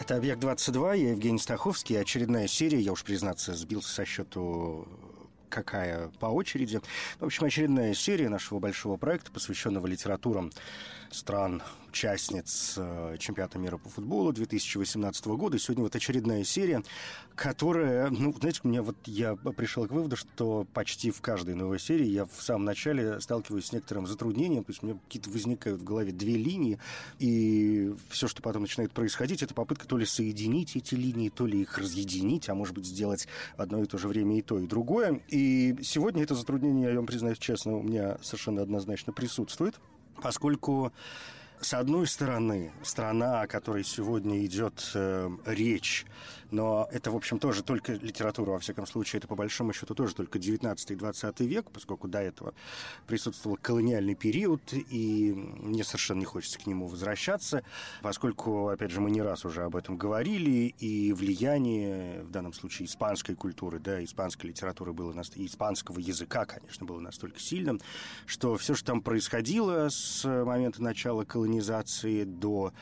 Это «Объект-22», я Евгений Стаховский. Очередная серия, я уж, признаться, сбился со счету какая по очереди. В общем, очередная серия нашего большого проекта, посвященного литературам стран участниц э, чемпионата мира по футболу 2018 года. И сегодня вот очередная серия, которая, ну, знаете, мне вот я пришел к выводу, что почти в каждой новой серии я в самом начале сталкиваюсь с некоторым затруднением, то есть у меня какие-то возникают в голове две линии, и все, что потом начинает происходить, это попытка то ли соединить эти линии, то ли их разъединить, а может быть сделать одно и то же время и то, и другое. И сегодня это затруднение, я вам признаюсь честно, у меня совершенно однозначно присутствует поскольку с одной стороны, страна, о которой сегодня идет э, речь, но это, в общем, тоже только литература, во всяком случае, это по большому счету тоже только 19 и 20 век, поскольку до этого присутствовал колониальный период, и мне совершенно не хочется к нему возвращаться, поскольку, опять же, мы не раз уже об этом говорили, и влияние, в данном случае, испанской культуры, да, испанской литературы было, и испанского языка, конечно, было настолько сильным, что все, что там происходило с момента начала колонизации до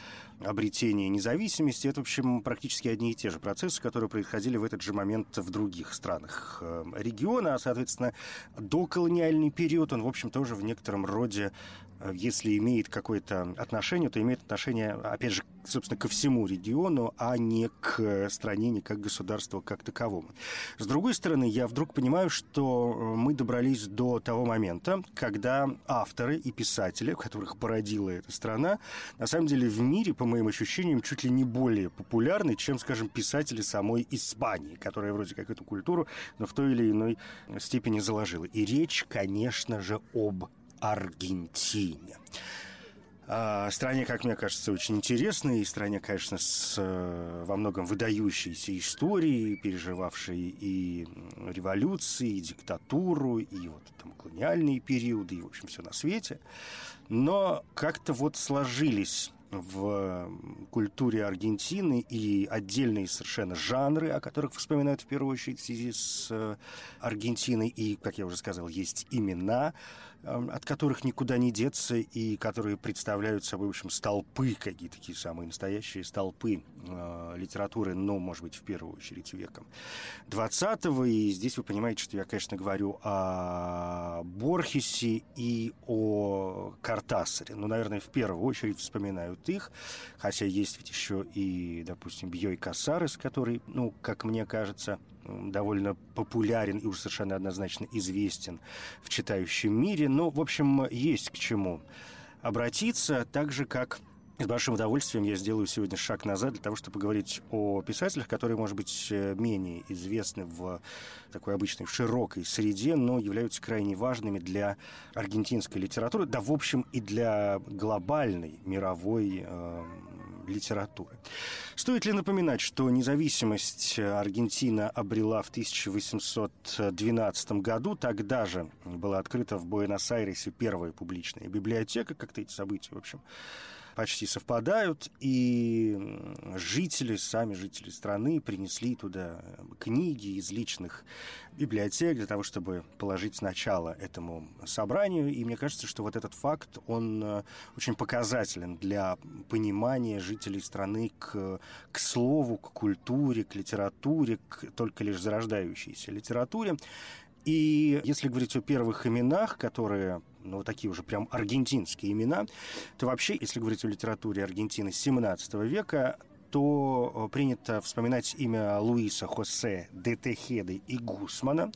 обретения независимости, это, в общем, практически одни и те же процессы, которые происходили в этот же момент в других странах э, региона, а, соответственно, доколониальный период, он, в общем, тоже в некотором роде если имеет какое-то отношение, то имеет отношение, опять же, собственно, ко всему региону, а не к стране, не как государству как таковому. С другой стороны, я вдруг понимаю, что э, мы добрались до того момента, когда авторы и писатели, которых породила эта страна, на самом деле в мире, по моим ощущениям, чуть ли не более популярны, чем, скажем, писатели самой Испании, которая вроде как эту культуру, но в той или иной степени заложила. И речь, конечно же, об Аргентине. А, стране, как мне кажется, очень интересной, стране, конечно, с э, во многом выдающейся историей, переживавшей и революции, и диктатуру, и вот там колониальные периоды, и, в общем, все на свете. Но как-то вот сложились в культуре Аргентины и отдельные совершенно жанры, о которых вспоминают в первую очередь в связи с э, Аргентиной. И, как я уже сказал, есть имена, от которых никуда не деться, и которые представляют собой, в общем, столпы, какие-то такие самые настоящие столпы э, литературы, но, может быть, в первую очередь веком 20-го. И здесь вы понимаете, что я, конечно, говорю о Борхесе и о Картасаре. Ну, наверное, в первую очередь вспоминаю используют их, хотя есть ведь еще и, допустим, Бьой Кассарес, который, ну, как мне кажется, довольно популярен и уже совершенно однозначно известен в читающем мире. Но, в общем, есть к чему обратиться, так же, как с большим удовольствием я сделаю сегодня шаг назад для того, чтобы поговорить о писателях, которые, может быть, э, менее известны в такой обычной, в широкой среде, но являются крайне важными для аргентинской литературы, да, в общем, и для глобальной мировой э, литературы. Стоит ли напоминать, что независимость Аргентина обрела в 1812 году, тогда же была открыта в Буэнос-Айресе первая публичная библиотека, как-то эти события, в общем, почти совпадают, и жители, сами жители страны принесли туда книги из личных библиотек для того, чтобы положить начало этому собранию. И мне кажется, что вот этот факт, он э, очень показателен для понимания жителей страны к, к слову, к культуре, к литературе, к только лишь зарождающейся литературе. И если говорить о первых именах, которые, ну, такие уже прям аргентинские имена, то вообще, если говорить о литературе Аргентины 17 века, то э, принято вспоминать имя Луиса Хосе де Техеды и Гусмана,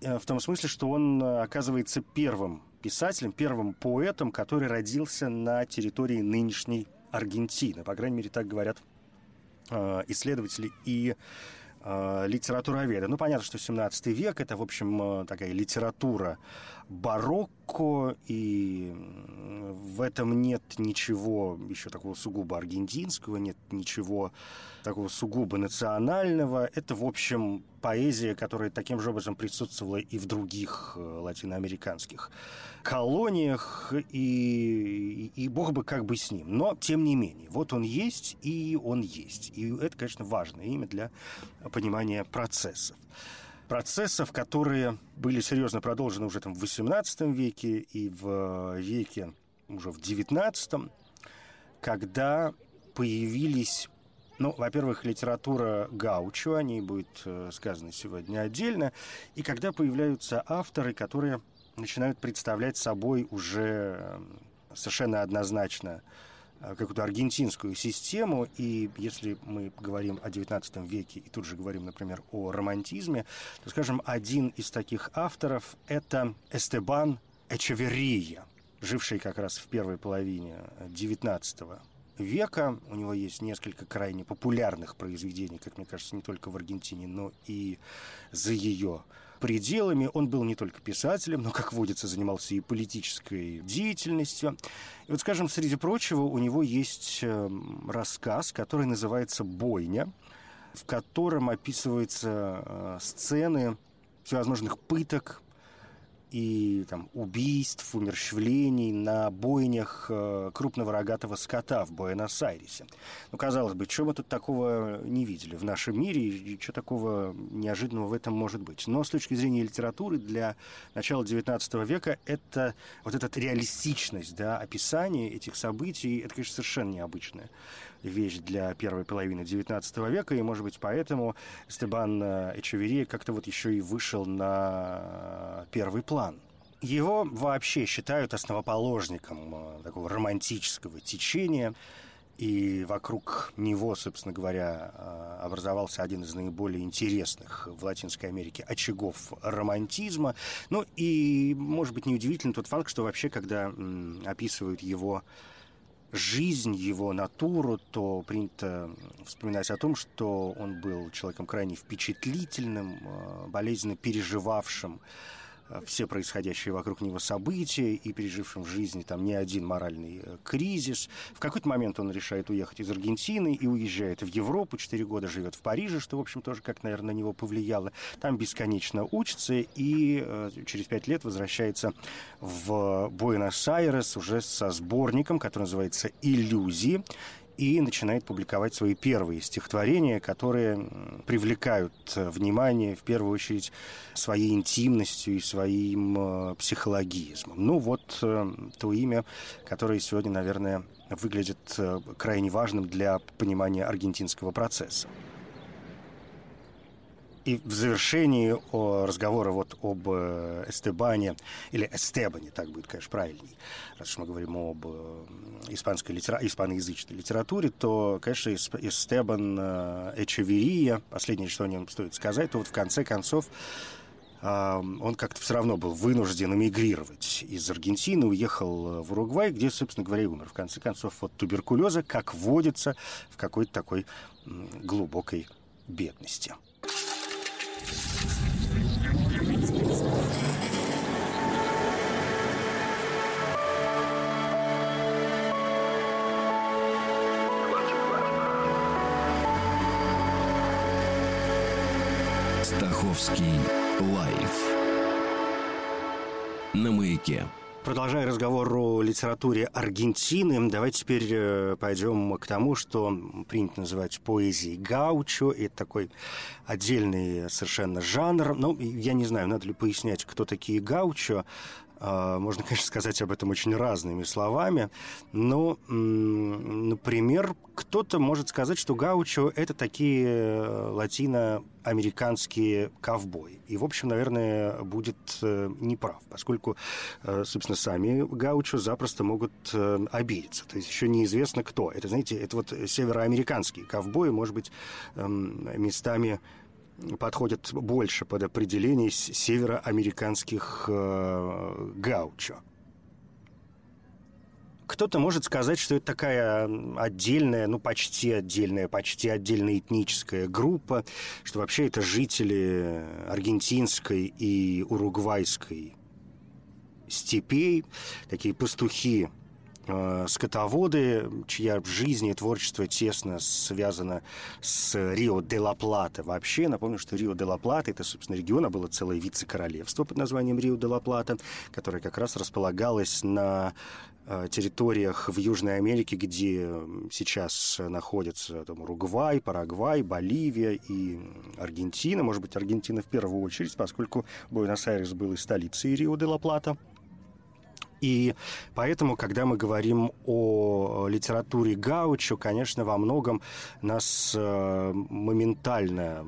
э, в том смысле, что он э, оказывается первым писателем, первым поэтом, который родился на территории нынешней Аргентины. По крайней мере, так говорят исследователи и э, литературоведы. Ну, понятно, что 17 век – это, в общем, э, такая литература барокко, и в этом нет ничего еще такого сугубо аргентинского, нет ничего такого сугубо национального. Это, в общем, поэзия, которая таким же образом присутствовала и в других э, латиноамериканских колониях, и, и, и бог бы как бы с ним. Но, тем не менее, вот он есть, и он есть. И это, конечно, важное имя для понимания процессов процессов, которые были серьезно продолжены уже там в XVIII веке и в веке уже в XIX, когда появились ну, во-первых, литература Гаучо, о ней будет э, сказано сегодня отдельно, и когда появляются авторы, которые начинают представлять собой уже э, совершенно однозначно Э, какую-то аргентинскую систему, и если мы говорим о XIX веке и тут же говорим, например, о романтизме, то, скажем, один из таких авторов – это Эстебан Эчеверия, живший как раз в первой половине XIX века. У него есть несколько крайне популярных произведений, как мне кажется, не только в Аргентине, но и за ее пределами. Он был не только писателем, но, как водится, занимался и политической деятельностью. И вот, скажем, среди прочего, у него есть эм, рассказ, который называется «Бойня», в котором описываются э, сцены всевозможных пыток, и там, убийств, умерщвлений на бойнях э, крупного рогатого скота в Буэнос-Айресе. Ну, казалось бы, чего мы тут такого не видели в нашем мире, и что такого неожиданного в этом может быть. Но с точки зрения литературы для начала XIX века это вот эта реалистичность, да, описание этих событий, это, конечно, совершенно необычная вещь для первой половины XIX века, и, может быть, поэтому Стебан э, Эчеверия как-то вот еще и вышел на первый план. Его вообще считают основоположником э, такого романтического течения, и вокруг него, собственно говоря, э, образовался один из наиболее интересных в Латинской Америке очагов романтизма. Ну и, может быть, неудивительно тот факт, что вообще, когда описывают его жизнь, его натуру, то принято вспоминать о том, что он был человеком крайне впечатлительным, э, болезненно переживавшим все происходящие вокруг него события и пережившим в жизни там не один моральный э, кризис. В какой-то момент он решает уехать из Аргентины и уезжает в Европу, четыре года живет в Париже, что, в общем, тоже как, наверное, на него повлияло. Там бесконечно учится и э, через пять лет возвращается в Буэнос-Айрес уже со сборником, который называется «Иллюзии» и начинает публиковать свои первые стихотворения, которые привлекают э, внимание в первую очередь своей интимностью и своим э, психологизмом. Ну вот э, то имя, которое сегодня, наверное, выглядит крайне важным для понимания аргентинского процесса. И в завершении разговора вот об э, Эстебане, или Эстебане, так будет, конечно, правильней, раз уж мы говорим об э, испанской литера... испаноязычной литературе, то, конечно, Эстебан э, Эчеверия, последнее, что о нем стоит сказать, то вот в конце концов он как-то все равно был вынужден эмигрировать из Аргентины, уехал в Уругвай, где, собственно говоря, и умер. В конце концов, от туберкулеза, как водится, в какой-то такой глубокой бедности. Стаховский лайф на маяке. Продолжая разговор о литературе Аргентины, давайте теперь э, пойдем к тому, что принято называть поэзией гаучо. Это такой отдельный совершенно жанр. Ну, я не знаю, надо ли пояснять, кто такие гаучо. А, можно, конечно, сказать об этом очень разными словами, но, например, кто-то может сказать, что гаучо – это такие э, латиноамериканские ковбои. И, в общем, наверное, будет э, неправ, поскольку, э, собственно, сами гаучо запросто могут обидеться. То есть еще неизвестно, кто. Это, знаете, это вот североамериканские ковбои, может быть, эм, местами подходят больше под определение североамериканских э, гаучо. Кто-то может сказать, что это такая отдельная, ну почти отдельная, почти отдельная этническая группа, что вообще это жители аргентинской и уругвайской степей, такие пастухи скотоводы, чья жизнь и творчество тесно связано с Рио де ла Плата. Вообще, напомню, что Рио де ла Плата – это, собственно, регион, а было целое вице-королевство под названием Рио де ла Плата, которое как раз располагалось на э, территориях в Южной Америке, где сейчас находятся там, Уругвай, Парагвай, Боливия и Аргентина. Может быть, Аргентина в первую очередь, поскольку Буэнос-Айрес был и столицей Рио де ла Плата – и поэтому, когда мы говорим о литературе Гаучо, конечно, во многом нас э, моментально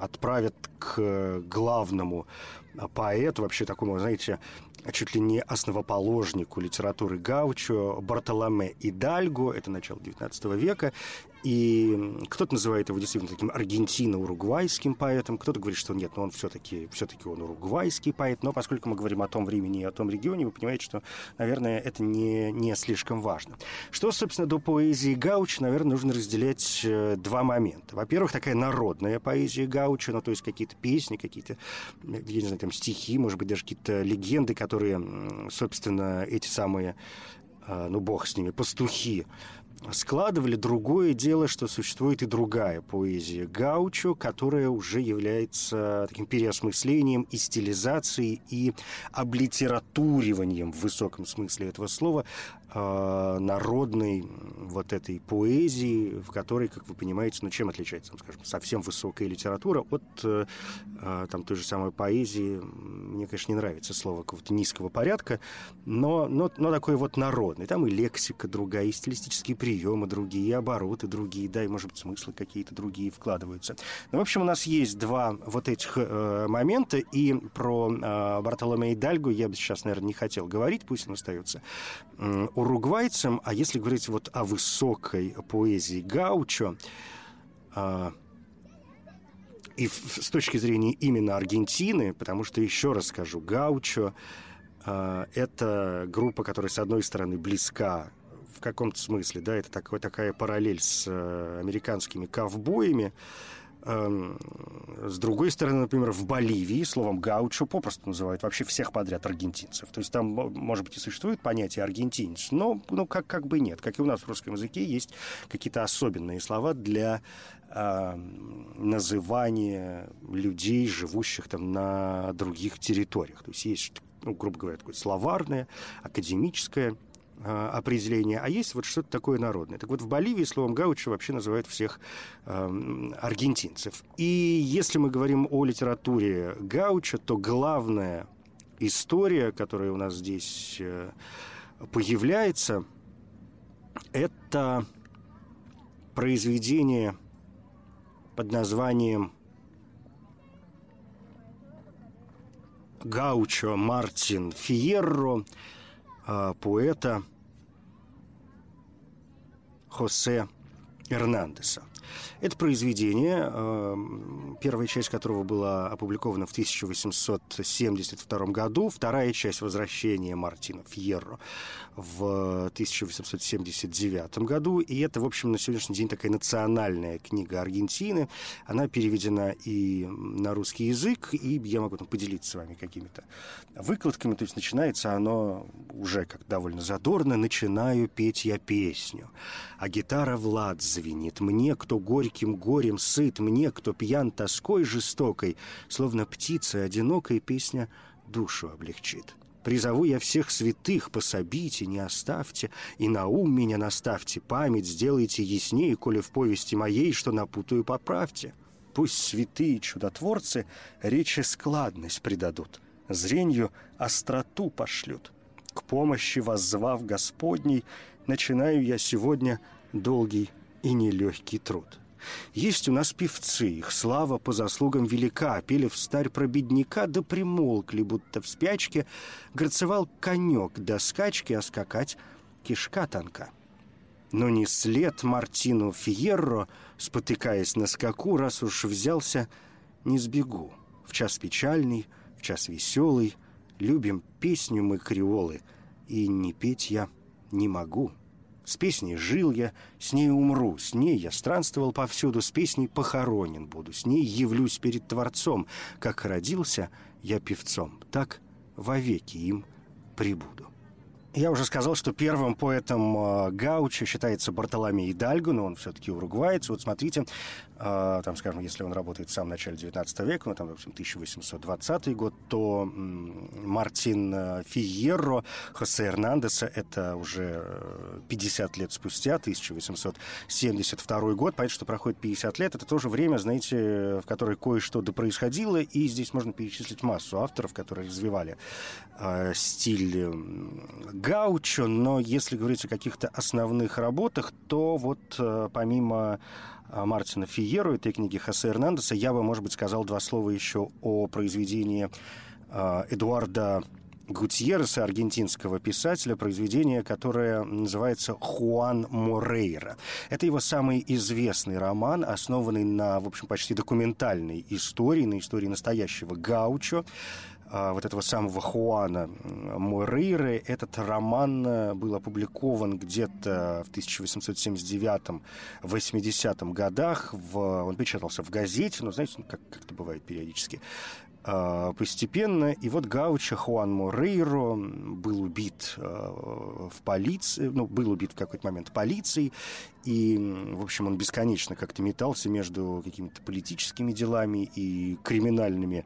отправят к главному поэту, вообще такому, знаете, чуть ли не основоположнику литературы Гаучо, Бартоломе Идальго, это начало XIX века, и кто-то называет его действительно таким аргентино-уругвайским поэтом, кто-то говорит, что нет, но он все-таки все он уругвайский поэт. Но поскольку мы говорим о том времени и о том регионе, вы понимаете, что, наверное, это не, не слишком важно. Что, собственно, до поэзии Гауча, наверное, нужно разделять э, два момента. Во-первых, такая народная поэзия Гауча, ну, то есть какие-то песни, какие-то, я не знаю, там, стихи, может быть, даже какие-то легенды, которые, собственно, эти самые э, ну, бог с ними, пастухи складывали. Другое дело, что существует и другая поэзия Гаучо, которая уже является таким переосмыслением и стилизацией, и облитературиванием в высоком смысле этого слова народной вот этой поэзии, в которой, как вы понимаете, ну чем отличается, скажем, совсем высокая литература от э, э, там той же самой поэзии. Мне, конечно, не нравится слово какого-то низкого порядка, но, но, но такой вот народный. Там и лексика другая, и стилистические приемы другие, и обороты другие, да, и, может быть, смыслы какие-то другие вкладываются. Ну, в общем, у нас есть два вот этих э, момента, и про э, Бартоломея Дальгу я бы сейчас, наверное, не хотел говорить, пусть он остается уругвайцам, а если говорить вот о высокой поэзии Гаучо, э, и с точки зрения именно Аргентины, потому что, еще раз скажу, Гаучо э, это группа, которая, с одной стороны, близка в каком-то смысле, да, это такой, такая параллель с э, американскими ковбоями, с другой стороны, например, в Боливии словом гаучо попросту называют вообще всех подряд аргентинцев. То есть там, может быть, и существует понятие аргентинец, но ну, как, как бы нет. Как и у нас в русском языке есть какие-то особенные слова для э, называния людей, живущих там на других территориях. То есть есть ну, грубо говоря, такое словарное, академическое определение, а есть вот что-то такое народное. Так вот, в Боливии словом гаучо вообще называют всех э, аргентинцев. И если мы говорим о литературе гаучо, то главная история, которая у нас здесь э, появляется, это произведение под названием Гаучо Мартин э, поэта Хосе Эрнандеса. Это произведение, эм, первая часть которого была опубликована в 1872 году, вторая часть «Возвращение Мартина Фьерро» в 1879 году. И это, в общем, на сегодняшний день такая национальная книга Аргентины. Она переведена и на русский язык, и я могу там поделиться с вами какими-то выкладками. То есть начинается оно уже как довольно задорно. «Начинаю петь я песню, а гитара Влад звенит. Мне, кто горьким горем сыт, мне, кто пьян тоской жестокой, словно птица одинокой песня душу облегчит». Призову я всех святых, пособите, не оставьте, и на ум меня наставьте, память сделайте яснее, коли в повести моей, что напутаю, поправьте. Пусть святые чудотворцы речи складность придадут, зренью остроту пошлют. К помощи воззвав Господней, начинаю я сегодня долгий и нелегкий труд». Есть у нас певцы, их слава по заслугам велика, пели в старь про бедняка, да примолкли, будто в спячке, грацевал конек до скачки, а скакать кишка тонка. Но не след Мартину Фьерро, спотыкаясь на скаку, раз уж взялся, не сбегу. В час печальный, в час веселый, любим песню мы креолы, и не петь я не могу». С песней жил я, с ней умру, с ней я странствовал повсюду, с песней похоронен буду, с ней явлюсь перед Творцом. Как родился я певцом, так вовеки им прибуду. Я уже сказал, что первым поэтом э, Гауча считается Бартоломей Дальго, но он все-таки уругваец. Вот смотрите, там, скажем, если он работает в самом начале 19 века, ну, там, общем, 1820 год, то Мартин э, Фиерро, Хосе Эрнандеса, это уже 50 лет спустя, 1872 год. Понятно, что проходит 50 лет. Это тоже время, знаете, в которое кое-что да происходило, и здесь можно перечислить массу авторов, которые развивали стиль Гаучо, но если говорить о каких-то основных работах, то вот э, помимо э, Мартина Фиеру этой книги Хосе Эрнандеса, я бы, может быть, сказал два слова еще о произведении э, Эдуарда Гутьерреса, аргентинского писателя, произведение, которое называется «Хуан Морейра». Это его самый известный роман, основанный на, в общем, почти документальной истории, на истории настоящего Гаучо, а, вот этого самого Хуана Морейры. Этот роман э, был опубликован где-то в 1879-80 годах. В, он печатался в газете, ну, знаете, как, как это бывает периодически а, постепенно. И вот Гауча Хуан Морейро был убит э, в полиции, ну, был убит в какой-то момент полицией, и, в общем, он бесконечно как-то метался между какими-то политическими делами и криминальными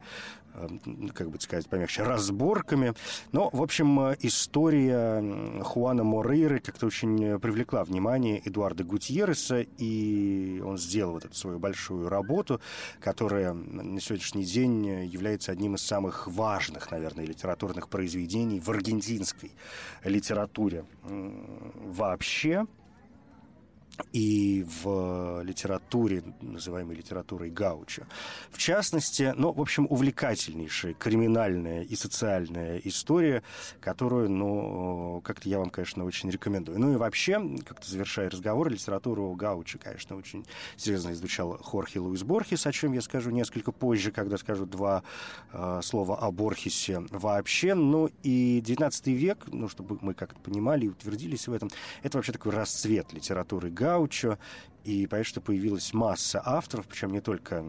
как бы сказать помягче, разборками. Но, в общем, история Хуана Морейры как-то очень привлекла внимание Эдуарда Гутьереса, и он сделал вот эту свою большую работу, которая на сегодняшний день является одним из самых важных, наверное, литературных произведений в аргентинской литературе вообще и в литературе, называемой литературой Гауча. В частности, ну, в общем, увлекательнейшая криминальная и социальная история, которую, ну, как-то я вам, конечно, очень рекомендую. Ну и вообще, как-то завершая разговор, литературу Гауча, конечно, очень серьезно изучал Хорхе Луис Борхес, о чем я скажу несколько позже, когда скажу два э, слова о Борхесе вообще. Ну и 19 век, ну, чтобы мы как-то понимали и утвердились в этом, это вообще такой расцвет литературы Гаучо, и понятно, что появилась масса авторов, причем не только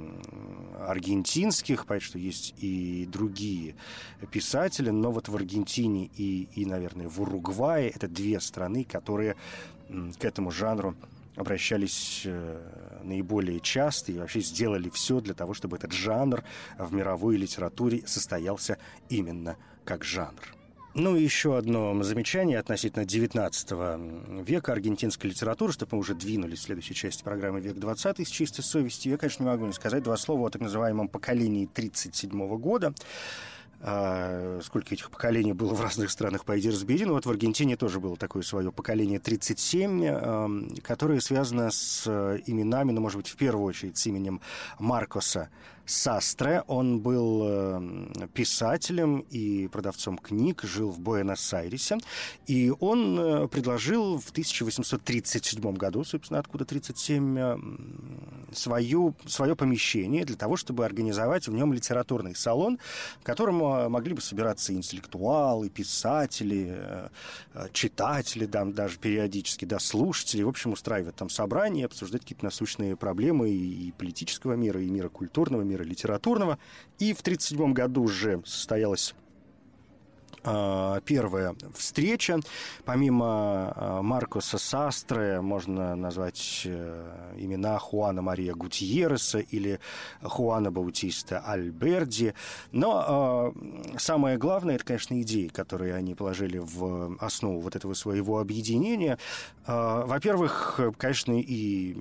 аргентинских, понятно, что есть и другие писатели, но вот в Аргентине и, и наверное, в Уругвае это две страны, которые к этому жанру обращались э, наиболее часто и вообще сделали все для того, чтобы этот жанр в мировой литературе состоялся именно как жанр. Ну и еще одно замечание относительно XIX века аргентинской литературы, чтобы мы уже двинулись в следующей части программы «Век 20 с чистой совестью. Я, конечно, не могу не сказать два слова о так называемом поколении 1937 года. А, сколько этих поколений было в разных странах, пойди разбери. Ну вот в Аргентине тоже было такое свое поколение 37, которое связано с именами, ну, может быть, в первую очередь с именем Маркоса Састре. Он был э, писателем и продавцом книг, жил в Буэнос-Айресе. И он э, предложил в 1837 году, собственно, откуда 37, э, свою, свое помещение для того, чтобы организовать в нем литературный салон, в котором могли бы собираться интеллектуалы, писатели, читатели, да, даже периодически, да, слушатели. В общем, устраивать там собрания, обсуждать какие-то насущные проблемы и политического мира, и мира культурного мира, литературного. И в 1937 году уже состоялась первая встреча. Помимо а, Маркоса Састры можно назвать э, имена Хуана Мария Гутьереса или Хуана Баутиста Альберди. Но а, самое главное, это, конечно, идеи, которые они положили в основу вот этого своего объединения. Во-первых, конечно, и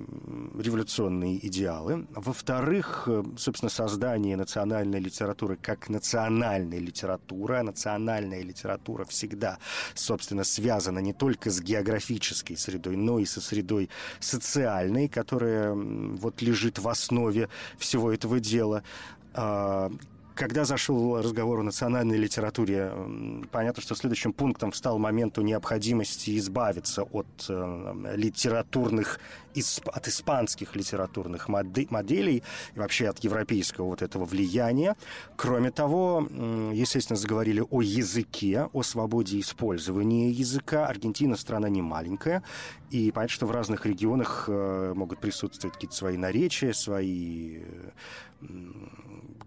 революционные идеалы. Во-вторых, собственно, создание национальной литературы как национальной литературы, национальной национальная литература всегда, собственно, связана не только с географической средой, но и со средой социальной, которая вот лежит в основе всего этого дела. А, когда зашел разговор о национальной литературе, понятно, что следующим пунктом встал момент необходимости избавиться от э, литературных от испанских литературных моделей и вообще от европейского вот этого влияния. Кроме того, естественно, заговорили о языке, о свободе использования языка. Аргентина страна не маленькая, и понятно, что в разных регионах э, могут присутствовать какие-то свои наречия, свои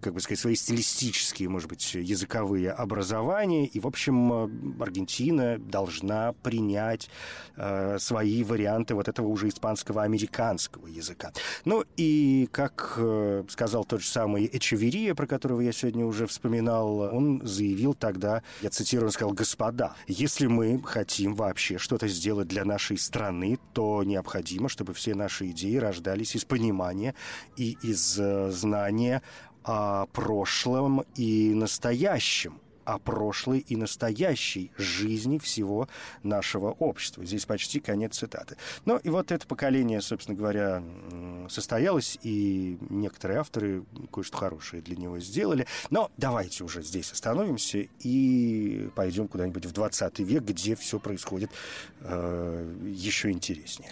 как бы сказать, свои стилистические, может быть, языковые образования. И, в общем, Аргентина должна принять э, свои варианты вот этого уже испанского американского языка. Ну и, как э, сказал тот же самый Эчеверия, про которого я сегодня уже вспоминал, он заявил тогда, я цитирую, он сказал, «Господа, если мы хотим вообще что-то сделать для нашей страны, то необходимо, чтобы все наши идеи рождались из понимания и из э, знания о прошлом и настоящем о прошлой и настоящей жизни всего нашего общества. Здесь почти конец цитаты. Ну и вот это поколение, собственно говоря, состоялось, и некоторые авторы кое-что хорошее для него сделали. Но давайте уже здесь остановимся и пойдем куда-нибудь в 20 век, где все происходит э, еще интереснее.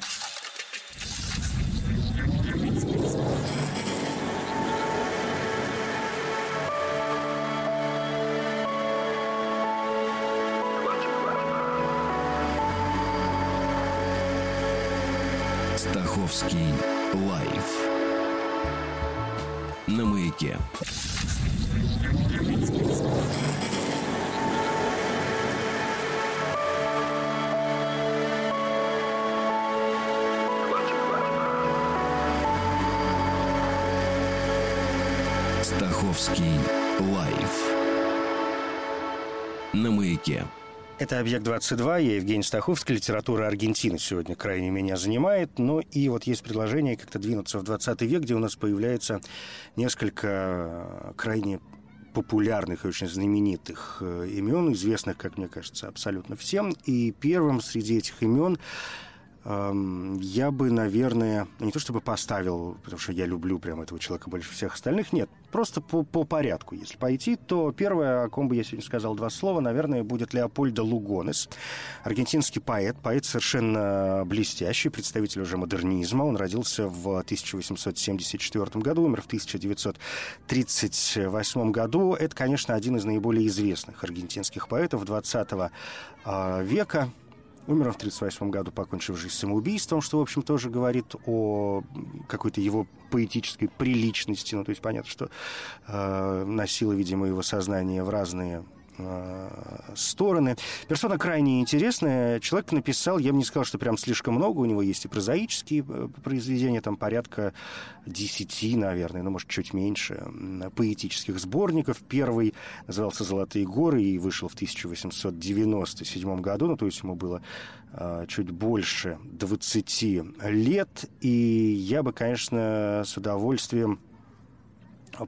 Стаховский лайф на маяке. Стаховский лайф на маяке. Это «Объект-22», я Евгений Стаховский, литература Аргентины сегодня крайне меня занимает. Ну и вот есть предложение как-то двинуться в 20 век, где у нас появляется несколько крайне популярных и очень знаменитых э, имен, известных, как мне кажется, абсолютно всем. И первым среди этих имен я бы, наверное, не то чтобы поставил, потому что я люблю прям этого человека больше всех остальных, нет, просто по, по порядку. Если пойти, то первое, о ком бы я сегодня сказал два слова, наверное, будет Леопольдо Лугонес, аргентинский поэт, поэт совершенно блестящий, представитель уже модернизма. Он родился в 1874 году, умер в 1938 году. Это, конечно, один из наиболее известных аргентинских поэтов 20 а, века. Умер он в 1938 году, покончив жизнь самоубийством, что, в общем, тоже говорит о какой-то его поэтической приличности. Ну, то есть понятно, что э, носило, видимо, его сознание в разные стороны. Персона крайне интересная. Человек написал, я бы не сказал, что прям слишком много. У него есть и прозаические э, произведения, там порядка десяти, наверное, ну, может, чуть меньше, поэтических сборников. Первый назывался «Золотые горы» и вышел в 1897 году, ну, то есть ему было э, чуть больше 20 лет. И я бы, конечно, с удовольствием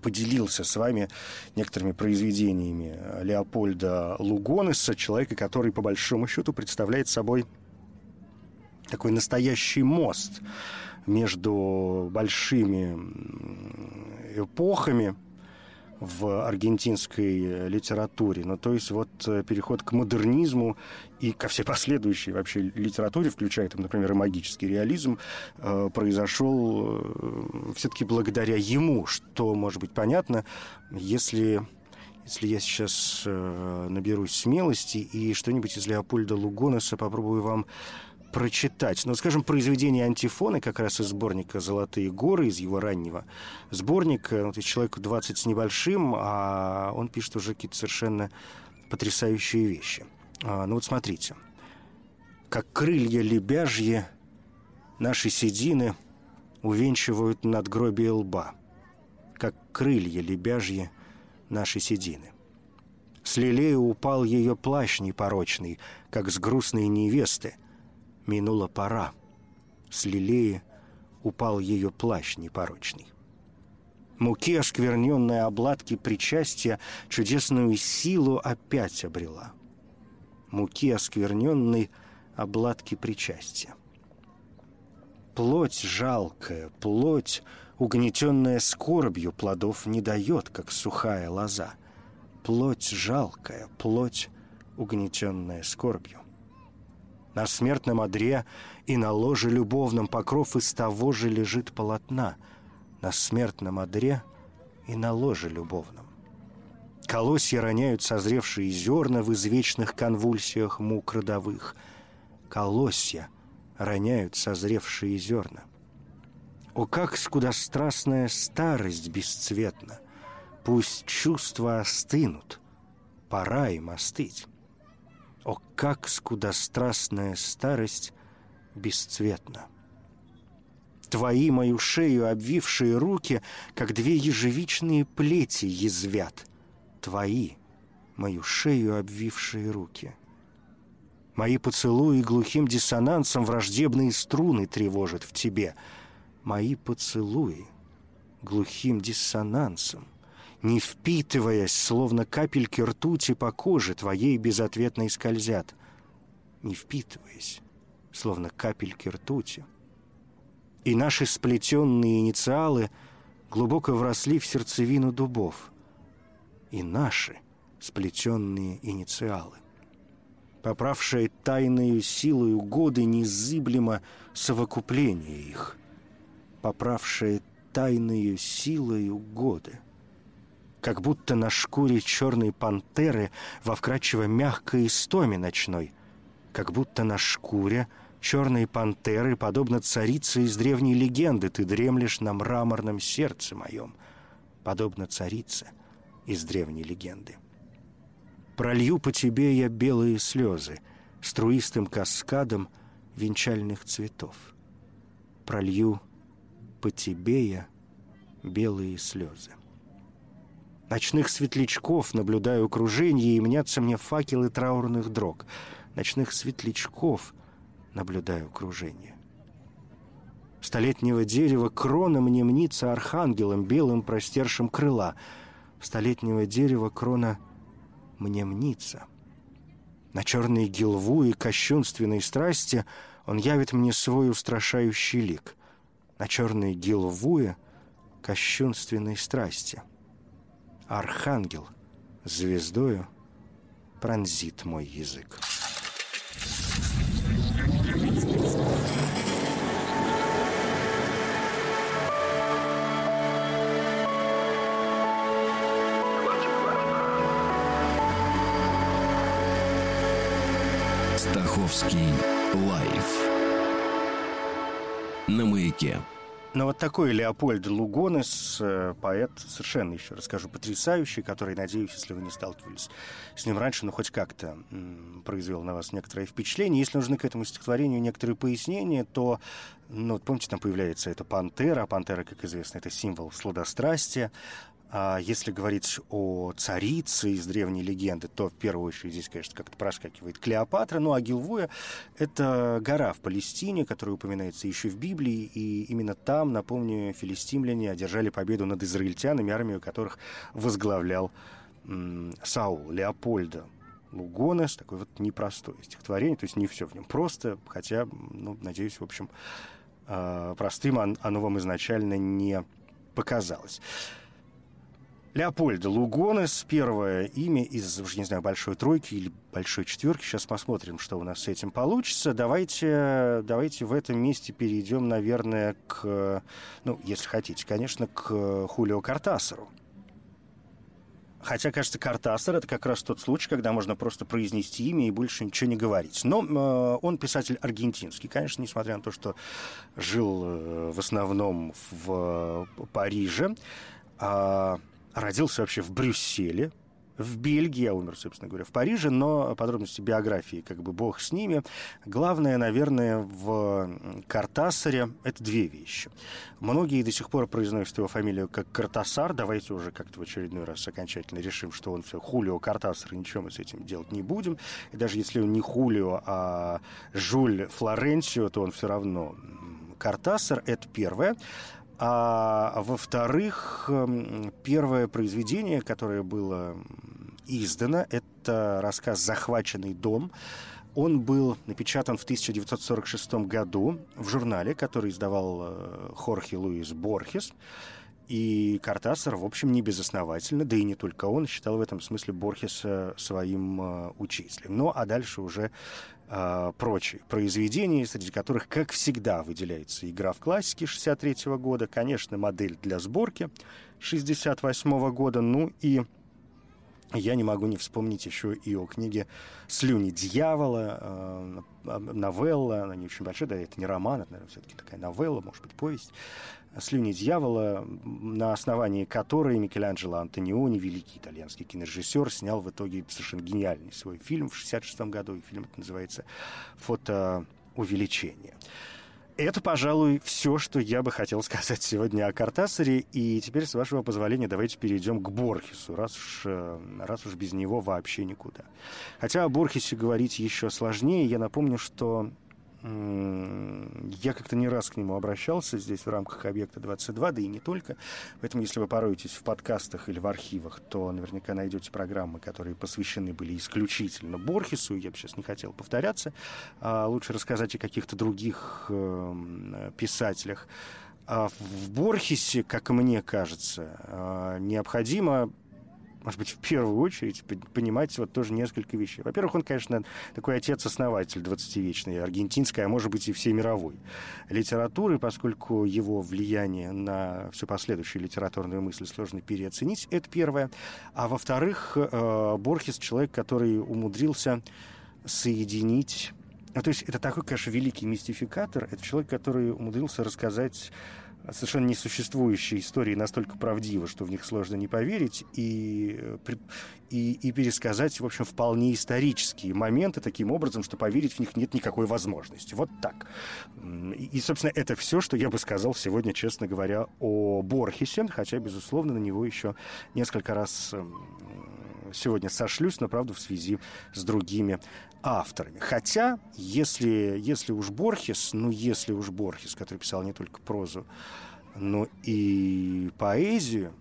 поделился с вами некоторыми произведениями Леопольда Лугонеса, человека, который, по большому счету, представляет собой такой настоящий мост между большими эпохами, в аргентинской литературе. Ну, то есть вот э, переход к модернизму и ко всей последующей вообще литературе, включая, там, например, и магический реализм, э, произошел э, все-таки благодаря ему, что может быть понятно, если если я сейчас э, наберусь смелости и что-нибудь из Леопольда Лугонеса попробую вам прочитать. Ну, скажем, произведение антифоны как раз из сборника «Золотые горы», из его раннего сборника. Вот человеку 20 с небольшим, а он пишет уже какие-то совершенно потрясающие вещи. А, ну вот смотрите. «Как крылья лебяжьи наши седины увенчивают надгробие лба, как крылья лебяжьи наши седины. С лилею упал ее плащ непорочный, как с грустной невесты, Минула пора. С лилеи упал ее плащ непорочный. Муки оскверненной обладки причастия чудесную силу опять обрела. Муки оскверненной обладки причастия. Плоть жалкая, плоть, угнетенная скорбью, плодов не дает, как сухая лоза. Плоть жалкая, плоть, угнетенная скорбью На смертном одре и на ложе любовном покров из того же лежит полотна. На смертном одре и на ложе любовном. Колосья роняют созревшие зерна в извечных конвульсиях мук родовых. Колосья роняют созревшие зерна. О, как скудострастная старость бесцветна! Пусть чувства остынут, пора им остыть. О, как скудострастная старость бесцветна! Твои мою шею обвившие руки, как две ежевичные плети язвят. Твои мою шею обвившие руки. Мои поцелуи глухим диссонансом враждебные струны тревожат в тебе. Мои поцелуи глухим диссонансом не впитываясь, словно капельки ртути по коже твоей безответной скользят, не впитываясь, словно капельки ртути. И наши сплетенные инициалы глубоко вросли в сердцевину дубов. И наши сплетенные инициалы поправшие тайною силою годы незыблемо совокупление их, поправшие тайною силою годы как будто на шкуре черной пантеры во вкрадчиво мягкой истоме ночной, как будто на шкуре черной пантеры, подобно царице из древней легенды, ты дремлешь на мраморном сердце моем, подобно царице из древней легенды. Пролью по тебе я белые слезы, струистым каскадом венчальных цветов. Пролью по тебе я белые слезы. Ночных светлячков наблюдаю круженье, и мнятся мне факелы траурных дрог. Ночных светлячков наблюдаю круженье. Столетнего дерева крона мне мнится архангелом, белым простершим крыла. Столетнего дерева крона мне мнится. На черные гилву и кощунственной страсти он явит мне свой устрашающий лик. На черные гилвуе кощунственной страсти — Архангел звездою пронзит мой язык. Стаховский лайф на маяке. Но вот такой Леопольд Лугонес, э, поэт, совершенно еще расскажу, потрясающий, который, надеюсь, если вы не сталкивались с ним раньше, ну, хоть как-то произвел на вас некоторое впечатление. Если нужны к этому стихотворению некоторые пояснения, то, ну, вот помните, там появляется эта пантера, а пантера, как известно, это символ сладострастия, а если говорить о царице из древней легенды, то в первую очередь здесь, конечно, как-то проскакивает Клеопатра. Ну а Гилвуя — это гора в Палестине, которая упоминается еще в Библии. И именно там, напомню, филистимляне одержали победу над израильтянами, армию которых возглавлял Саул, Леопольда. Лугонес, такое вот непростое стихотворение, то есть не все в нем просто, хотя, ну, надеюсь, в общем, э, простым оно вам изначально не показалось. Леопольда Лугонес, первое имя из, уже не знаю, большой тройки или большой четверки. Сейчас посмотрим, что у нас с этим получится. Давайте, давайте в этом месте перейдем, наверное, к, ну, если хотите, конечно, к Хулио Картасару. Хотя, кажется, Картасар — это как раз тот случай, когда можно просто произнести имя и больше ничего не говорить. Но э, он писатель аргентинский, конечно, несмотря на то, что жил э, в основном в э, Париже. Э, родился вообще в Брюсселе, в Бельгии, а умер, собственно говоря, в Париже, но подробности биографии, как бы бог с ними. Главное, наверное, в Картасаре — это две вещи. Многие до сих пор произносят его фамилию как Картасар. Давайте уже как-то в очередной раз окончательно решим, что он все Хулио Картасар, ничего мы с этим делать не будем. И даже если он не Хулио, а Жуль Флоренцио, то он все равно Картасар — это первое. А во-вторых, эм, первое произведение, которое было издано, это рассказ «Захваченный дом». Он был напечатан в 1946 году в журнале, который издавал э, Хорхе Луис Борхес. И Картасар, в общем, не безосновательно, да и не только он, считал в этом смысле Борхеса своим э, учителем. Ну, а дальше уже э, прочие произведения, среди которых, как всегда, выделяется «Игра в классике» 63 года, конечно, «Модель для сборки» 68 года, ну и я не могу не вспомнить еще и о книге «Слюни дьявола», э, новелла, она не очень большая, да, это не роман, это, наверное, все-таки такая новелла, может быть, повесть. «Слюни дьявола», на основании которой Микеланджело Антониони, великий итальянский кинорежиссер, снял в итоге совершенно гениальный свой фильм в 66 году, фильм это называется «Фотоувеличение». Это, пожалуй, все, что я бы хотел сказать сегодня о Картасаре. И теперь, с вашего позволения, давайте перейдем к Борхесу, раз уж, э, раз уж без него вообще никуда. Хотя о Борхесе говорить еще сложнее. Я напомню, что я как-то не раз к нему обращался здесь в рамках объекта 22, да и не только. Поэтому, если вы пороетесь в подкастах или в архивах, то наверняка найдете программы, которые посвящены были исключительно Борхесу. Я бы сейчас не хотел повторяться. А лучше рассказать о каких-то других э, писателях. А в Борхесе, как мне кажется, э, необходимо может быть, в первую очередь понимать вот тоже несколько вещей. Во-первых, он, конечно, такой отец-основатель 20-вечной аргентинской, а может быть и всей мировой литературы, поскольку его влияние на всю последующую литературную мысль сложно переоценить. Это первое. А во-вторых, э, Борхес человек, который умудрился соединить... Ну, то есть это такой, конечно, великий мистификатор. Это человек, который умудрился рассказать совершенно несуществующие истории настолько правдивы, что в них сложно не поверить, и, и, и пересказать, в общем, вполне исторические моменты таким образом, что поверить в них нет никакой возможности. Вот так. И, собственно, это все, что я бы сказал сегодня, честно говоря, о Борхесе, хотя, безусловно, на него еще несколько раз сегодня сошлюсь, но, правда, в связи с другими авторами. Хотя, если, если уж Борхес, ну, если уж Борхес, который писал не только прозу, но и поэзию,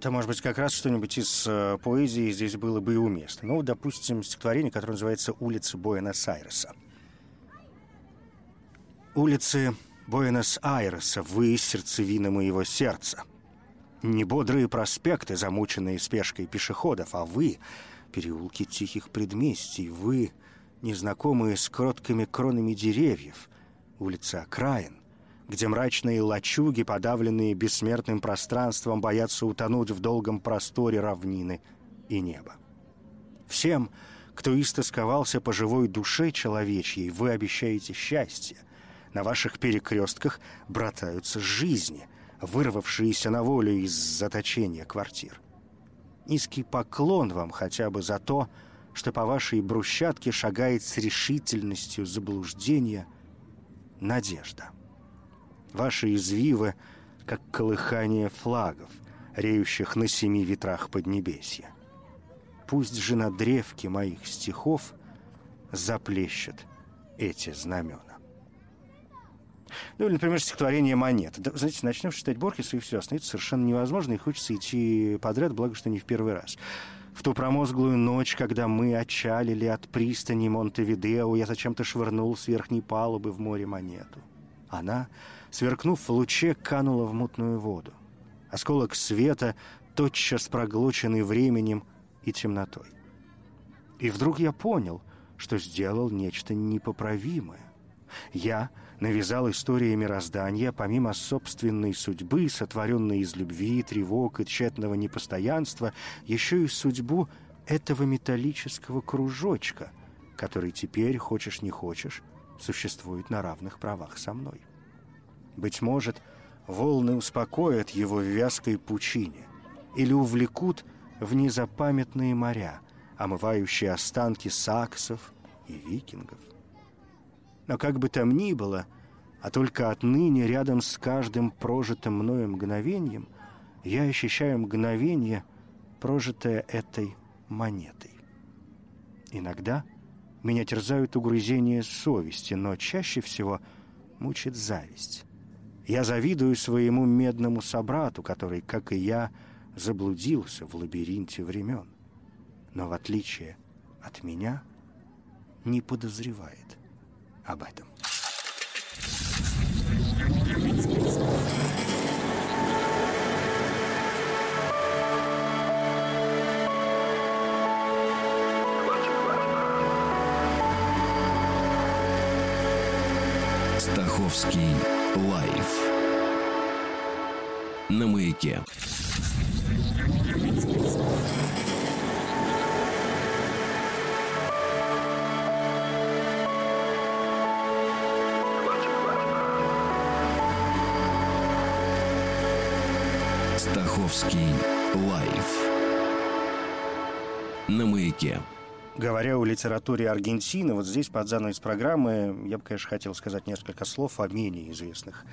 то, может быть, как раз что-нибудь из э, поэзии здесь было бы и уместно. Ну, допустим, стихотворение, которое называется «Улицы Буэнос-Айреса». «Улицы Буэнос-Айреса, вы сердцевина моего сердца. Не бодрые проспекты, замученные спешкой пешеходов, а вы переулки тихих предместий, вы, незнакомые с кроткими кронами деревьев, улицы окраин, где мрачные лачуги, подавленные бессмертным пространством, боятся утонуть в долгом просторе равнины и неба. Всем, кто истосковался по живой душе человечьей, вы обещаете счастье. На ваших перекрестках братаются жизни, вырвавшиеся на волю из заточения квартир. Низкий поклон вам хотя бы за то, что по вашей брусчатке шагает с решительностью заблуждения надежда. Ваши извивы, как колыхание флагов, реющих на семи ветрах Поднебесья. Пусть же на древке моих стихов заплещут эти знамена. Ну, или, например, стихотворение «Монета». Да, знаете, начнешь читать Борхеса, и все, остановиться совершенно невозможно, и хочется идти подряд, благо, что не в первый раз. В ту промозглую ночь, когда мы отчалили от пристани Монтевидео, я зачем-то швырнул с верхней палубы в море монету. Она, сверкнув в луче, канула в мутную воду. Осколок света, тотчас проглоченный временем и темнотой. И вдруг я понял, что сделал нечто непоправимое. Я навязал истории мироздания, помимо собственной судьбы, сотворенной из любви, тревог и тщетного непостоянства, еще и судьбу этого металлического кружочка, который теперь, хочешь не хочешь, существует на равных правах со мной. Быть может, волны успокоят его в вязкой пучине или увлекут в незапамятные моря, омывающие останки саксов и викингов. Но как бы там ни было, а только отныне рядом с каждым прожитым мною мгновением я ощущаю мгновение, прожитое этой монетой. Иногда меня терзают угрызения совести, но чаще всего мучит зависть. Я завидую своему медному собрату, который, как и я, заблудился в лабиринте времен, но в отличие от меня не подозревает об этом. Стаховский лайф на маяке. Стаховский лайф на маяке. Говоря о литературе Аргентины, вот здесь под занавес программы я бы, конечно, хотел сказать несколько слов о менее известных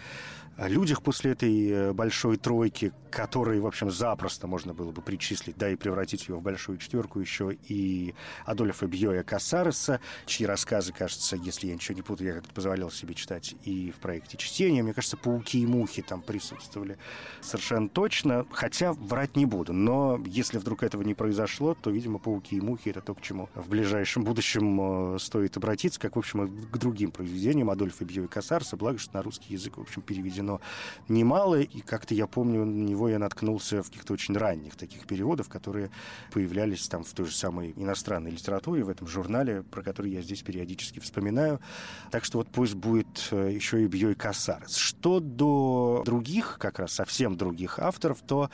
людях после этой э, большой тройки, которые, в общем, запросто можно было бы причислить, да, и превратить ее в большую четверку еще и Адольфа Бьоя Кассареса, чьи рассказы, кажется, если я ничего не путаю, я как-то позволял себе читать и в проекте чтения. Мне кажется, «Пауки и мухи» там присутствовали совершенно точно, хотя врать не буду. Но если вдруг этого не произошло, то, видимо, «Пауки и мухи» — это то, к чему в ближайшем будущем э, стоит обратиться, как, в общем, к другим произведениям Адольфа Бьоя Кассареса, благо, что на русский язык, в общем, переведено но немало. И как-то я помню, на него я наткнулся в каких-то очень ранних таких переводов, которые появлялись там в той же самой иностранной литературе, в этом журнале, про который я здесь периодически вспоминаю. Так что вот пусть будет э, еще и Бьой Кассарец. Что до других, как раз совсем других авторов, то,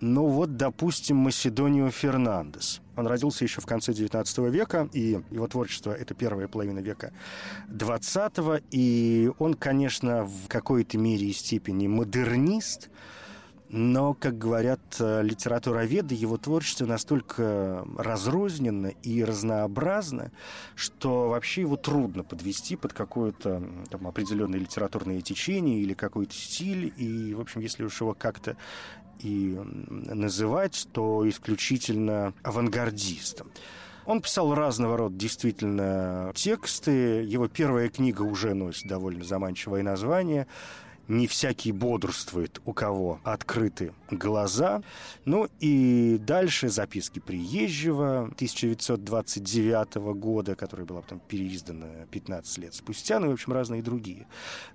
ну вот, допустим, Маседонио Фернандес – он родился еще в конце XIX века, и его творчество — это первая половина века XX, и он, конечно, в какой-то мере и степени модернист, но, как говорят э, литературоведы, его творчество настолько разрозненно и разнообразно, что вообще его трудно подвести под какое-то определенное литературное течение или какой-то стиль. И, в общем, если уж его как-то и называть, то исключительно авангардистом. Он писал разного рода действительно тексты. Его первая книга уже носит довольно заманчивое название не всякий бодрствует, у кого открыты глаза. Ну и дальше записки приезжего 1929 года, которая была потом переиздана 15 лет спустя, ну и, в общем, разные другие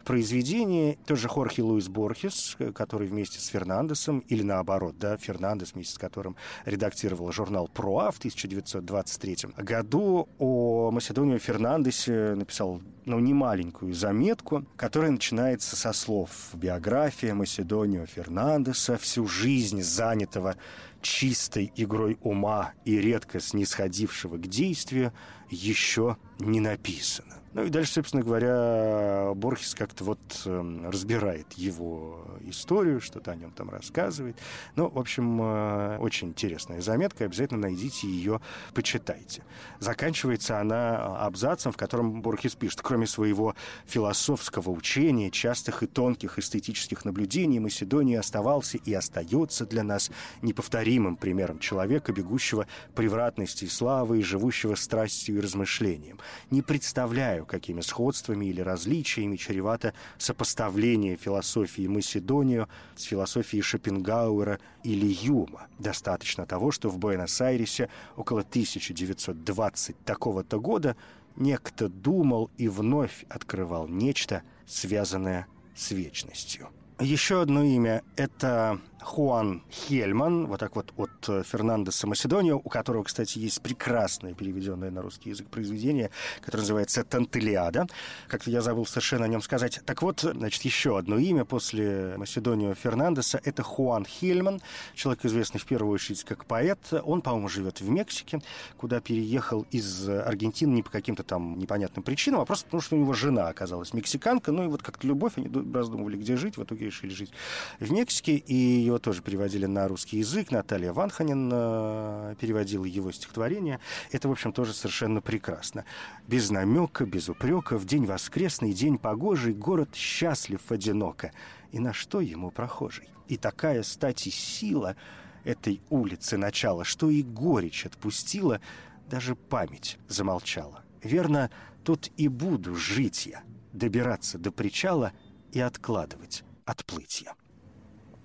произведения. Тоже Хорхе Луис Борхес, который вместе с Фернандесом, или наоборот, да, Фернандес вместе с которым редактировал журнал «Проа» в 1923 году. О Маседонио Фернандесе написал, ну, немаленькую заметку, которая начинается со слов биография Маседонио Фернандеса, всю жизнь занятого чистой игрой ума и редко снисходившего к действию, еще не написано. Ну и дальше, собственно говоря, Борхес как-то вот э, разбирает его историю, что-то о нем там рассказывает. Ну, в общем, э, очень интересная заметка, обязательно найдите ее, почитайте. Заканчивается она абзацем, в котором Борхес пишет, кроме своего философского учения, частых и тонких эстетических наблюдений, Македония оставался и остается для нас неповторимым примером человека, бегущего превратности и славы и живущего страстью и размышлением. Не представляю, какими сходствами или различиями чревато сопоставление философии Масидонию с философией Шопенгауэра или Юма. Достаточно того, что в Буэнос-Айресе около 1920 такого-то года некто думал и вновь открывал нечто, связанное с вечностью. Еще одно имя – это Хуан Хельман, вот так вот от э, Фернандеса Македонио, у которого, кстати, есть прекрасное переведенное на русский язык произведение, которое называется «Тантелиада». Как-то я забыл совершенно о нем сказать. Так вот, значит, еще одно имя после Македонио Фернандеса – это Хуан Хельман, человек, известный в первую очередь как поэт. Он, по-моему, живет в Мексике, куда переехал из Аргентины не по каким-то там непонятным причинам, а просто потому, что у него жена оказалась мексиканка. Ну и вот как-то любовь, они раздумывали, где жить, в итоге решили жить в Мексике, и ее его тоже переводили на русский язык. Наталья Ванханин э, переводила его стихотворение. Это, в общем, тоже совершенно прекрасно. Без намека, без упрека, в день воскресный, день погожий, город счастлив одиноко. И на что ему прохожий? И такая стать и сила этой улицы начала, что и горечь отпустила, даже память замолчала. Верно, тут и буду жить я, добираться до причала и откладывать отплытие.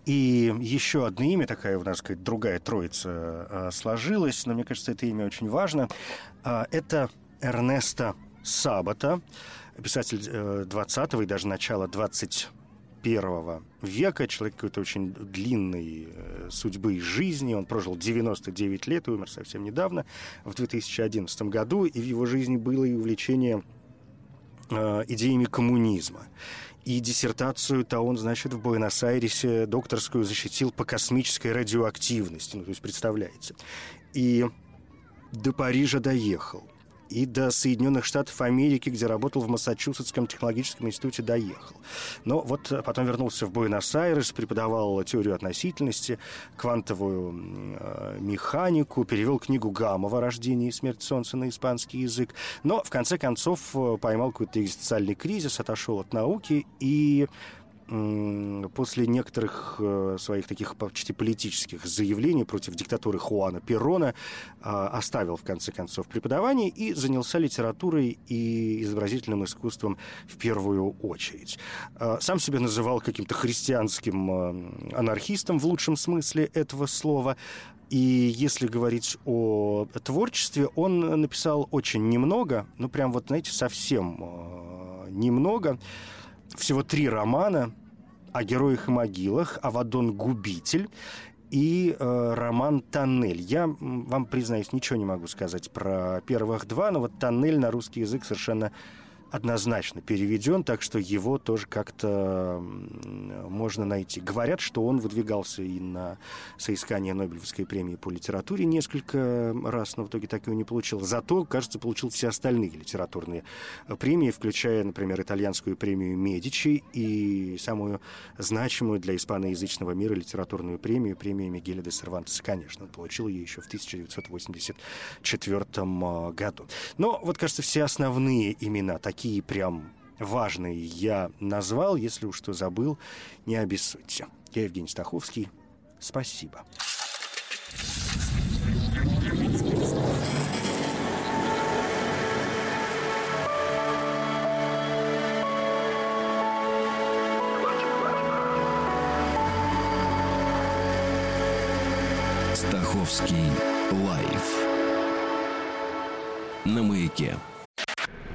И еще одно имя, такая у нас сказать, другая троица э, сложилась, но мне кажется, это имя очень важно. Э, это Эрнеста Сабата, писатель э, 20-го и даже начала 21 века, человек какой-то очень длинной э, судьбы и жизни. Он прожил 99 лет и умер совсем недавно, в 2011 году. И в его жизни было и увлечение э, идеями коммунизма. И диссертацию-то он, значит, в Буэнос-Айресе докторскую защитил по космической радиоактивности. Ну, то есть, представляете. И до Парижа доехал и до Соединенных Штатов Америки, где работал в Массачусетском технологическом институте, доехал. Но вот потом вернулся в Буэнос-Айрес, преподавал теорию относительности, квантовую э, механику, перевел книгу Гамова «Рождение и смерть Солнца» на испанский язык. Но, в конце концов, э, поймал какой-то экзистенциальный кризис, отошел от науки и после некоторых э, своих таких почти политических заявлений против диктатуры Хуана Перрона а, оставил, в конце концов, преподавание и занялся литературой и изобразительным искусством в первую очередь. А, сам себя называл каким-то христианским э, анархистом в лучшем смысле этого слова. И если говорить о творчестве, он написал очень немного, ну прям вот, знаете, совсем э, немного всего три романа о героях и могилах, Авадон Губитель и э, роман «Тоннель». Я вам, признаюсь, ничего не могу сказать про первых два, но вот «Тоннель» на русский язык совершенно однозначно переведен, так что его тоже как-то можно найти. Говорят, что он выдвигался и на соискание Нобелевской премии по литературе несколько раз, но в итоге так его не получил. Зато, кажется, получил все остальные литературные премии, включая, например, итальянскую премию Медичи и самую значимую для испаноязычного мира литературную премию, премию Мигеля де Сервантеса, конечно. Он получил ее еще в 1984 а, году. Но вот, кажется, все основные имена такие какие прям важные я назвал. Если уж что забыл, не обессудьте. Я Евгений Стаховский. Спасибо. Стаховский лайф на маяке.